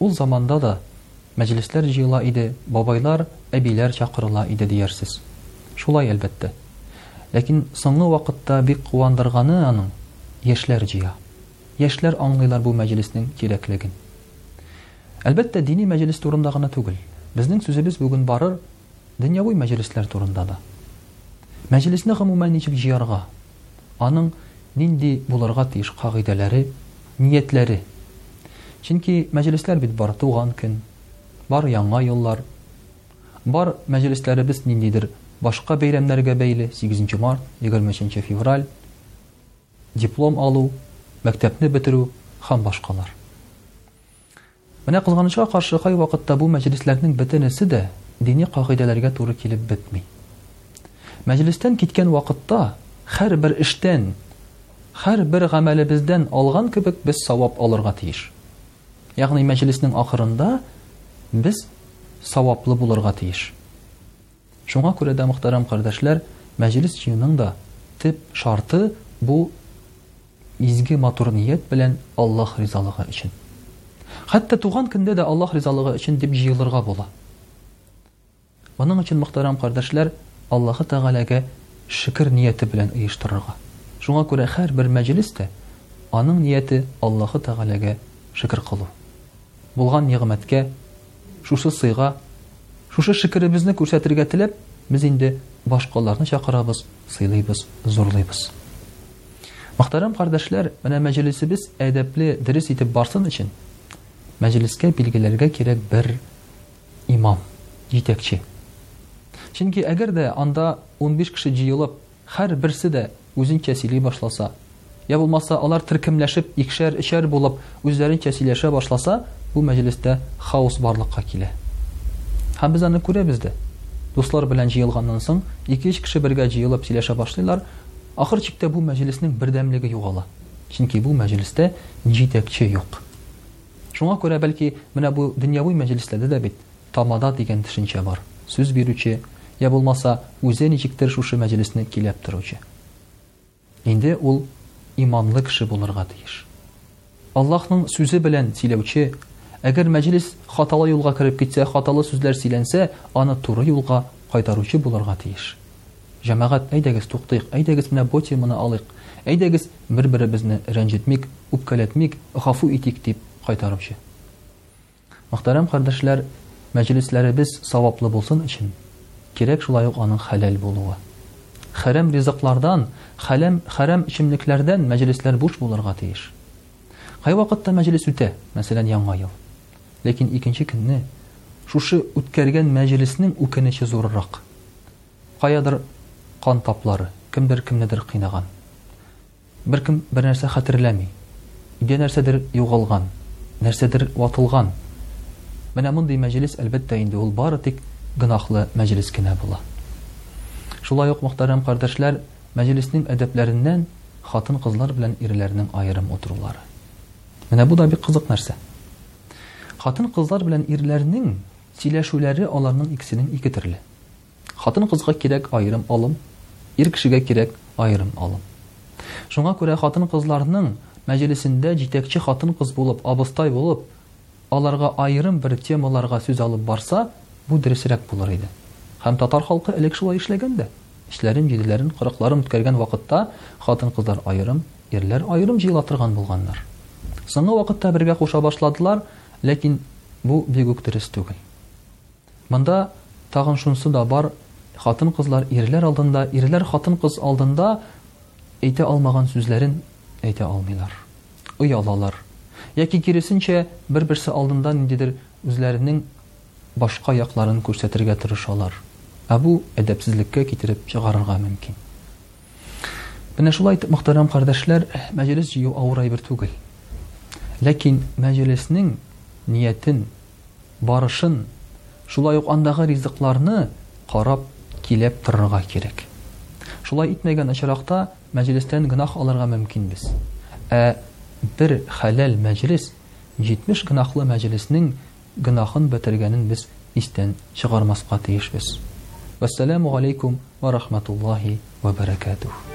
Ул заманда да мәҗлесләр җыела иде, бабайлар, әбиләр чакырыла иде диярсез. Шулай, әлбәттә. Ләкин соңгы вакытта бик куандырганы аның, яшьләр җыя. Яшьләр аңлыйлар бу мәҗлеснең кирәклеген. Әлбәттә, дини мәҗлес турында гына түгел. Безнең сүзебез бүген барыр Дөньяви мәҗлесләр турында да. Мәҗлесне гомумән ничек җыярга, аның нинди булырга тиеш кагыйдәләре, ниятләре. Чөнки мәҗлесләр бит бар туган көн, бар яңа еллар, бар мәҗлесләребез ниндидер башка бәйрәмнәргә бәйле, сигезенче март, егерме өченче февраль, диплом алу, мәктәпне бетерү һәм башкалар. Менә кызганычка каршы, кайвакытта бу мәҗлесләрнең бөтенесе дә дини кагыйдәләргә туры килеп бетми. Мәҗлестән киткән вакытта һәрбер эштән, һәрбер гамәлебездән алган кебек без савап алырга тиеш. Ягъни мәҗлеснең ахырында без саваплы булырга тиеш. Шуңа күрә дә, мөхтәрәм кардәшләр, мәҗлес җыюның да төп шарты бу Изге матур ният белән Аллаһ ризалыгы өчен. Хәтта туган көндә дә Аллаһ ризалыгы өчен дип җыелырга була. Моның өчен мөхтәрәм кардәшләр Аллаһы Тәгаләгә шөкер нияте белән оештырырга. Шуңа күрә һәрбер мәҗлес тә аның нияте Аллаһы Тәгаләгә шөкер кылу. Булган нигъмәткә, шушы сыйга, шушы шөкеребезне күрсәтергә теләп, без инде башкаларны чакырабыз, сыйлыйбыз, зурлыйбыз. Мөхтәрәм кардәшләр, менә мәҗлесебез әдәпле, дөрес итеп барсын өчен, мәҗлескә билгеләргә кирәк бер имам, җитәкче. Чөнки әгәр дә анда 15 кеше җыелып, Хәр берсе дә үзенчә сөйли башласа, я булмаса алар теркемләшеп икшәр, өчәр булып үзләренчә сөйләшә башласа, бу мәҗлестә хаос барлыкка килә. Һәм без аны күрәбез дә. Дуслар белән җыелганнан соң, ике-өч кеше бергә җыелып сөйләшә башлыйлар, ахыр чиктә бу мәҗлеснең бердәмлеге югала, чөнки бу мәҗлестә җитәкче юк. Шуңа күрә, бәлки, менә бу дөньяви мәҗлесләрдә дә бит Тамада дигән төшенчә бар, сүз бирүче, йә булмаса, үзе ничектер шушы мәҗлесне киләп торучы. Инде ул иманлы кеше булырга тиеш. Аллаһның сүзе белән сөйләүче, әгәр мәҗлес хаталы юлга кереп китсә, хаталы сүзләр сөйләнсә, аны туры юлга кайтаручы булырга тиеш. Җәмәгать, әйдәгез туктыйк, әйдәгез менә бу теманы алыйк, әйдәгез бер-беребезне рәнҗетмик, үпкәләтмик, гафу итик, дип кайтаручы. Мөхтәрәм кардәшләр, мәҗлесләребез саваплы булсын өчен, кирәк шулай ук аның хәләл булуы. Хәрәм ризыклардан, хәләм, хәрәм эчемлекләрдән мәҗлесләр буш булырга тиеш. Кайвакытта мәҗлес үтә, мәсәлән, Яңа ел. Ләкин икенче көнне шушы үткәргән мәҗлеснең үкенече зурырак. Каядыр кан таплары, кемдер кемнедер кыйнаган. Беркем бернәрсә хәтерләми. Өйдә нәрсәдер югалган, нәрсәдер ватылган. Менә мондый мәҗлес, әлбәттә инде, ул бары тик гөнаһлы мәҗлес кенә була. Шулай ук, мөхтәрәм кардәшләр, мәҗлеснең әдәпләреннән хатын-кызлар белән ирләрнең аерым утырулары. Менә бу да бик кызык нәрсә. Хатын-кызлар белән ирләрнең сөйләшүләре аларның икесенең ике төрле. Хатын-кызга кирәк аерым алым, ир кешегә кирәк аерым алым. Шуңа күрә хатын-кызларның мәҗлесендә җитәкче хатын-кыз булып, абыстай булып, аларга аерым бер темаларга сүз алып барса, бу дөресрәк булыр иде. Һәм татар халкы элек шулай эшләгән дә. Өчләрен, җиделәрен, кырыкларын үткәргән вакытта хатын-кызлар аерым, ирләр аерым җыела торган булганнар. Соңгы вакытта бергә куша башладылар, ләкин бу бик үк дөрес түгел. Монда тагын шунысы да бар, хатын-кызлар ирләр алдында, ирләр хатын-кыз алдында әйтә алмаган сүзләрен әйтә алмыйлар, оялалар. Яки киресенчә, бер-берсе алдында ниндидер үзләренең башка якларын күрсәтергә тырышалар. Ә бу әдәпсезлеккә китереп чыгарырга мөмкин. Менә шулай итеп, мөхтәрәм кардәшләр, мәҗлес җыю авыр әйбер түгел. Ләкин мәҗлеснең ниятен барышын, шулай ук андагы ризыкларны карап килеп торырга кирәк. Шулай итмәгән очракта мәҗлестән гөнаһ алырга мөмкинбез. Ә бер хәләл мәҗлес 70 гөнаһлы мәҗлеснең гөнаһын бетергәнен без истән чыгармаска тиешбез. Вәссәламу галәйкүм вә рахматуллаһи вә бәрәкәтүһ.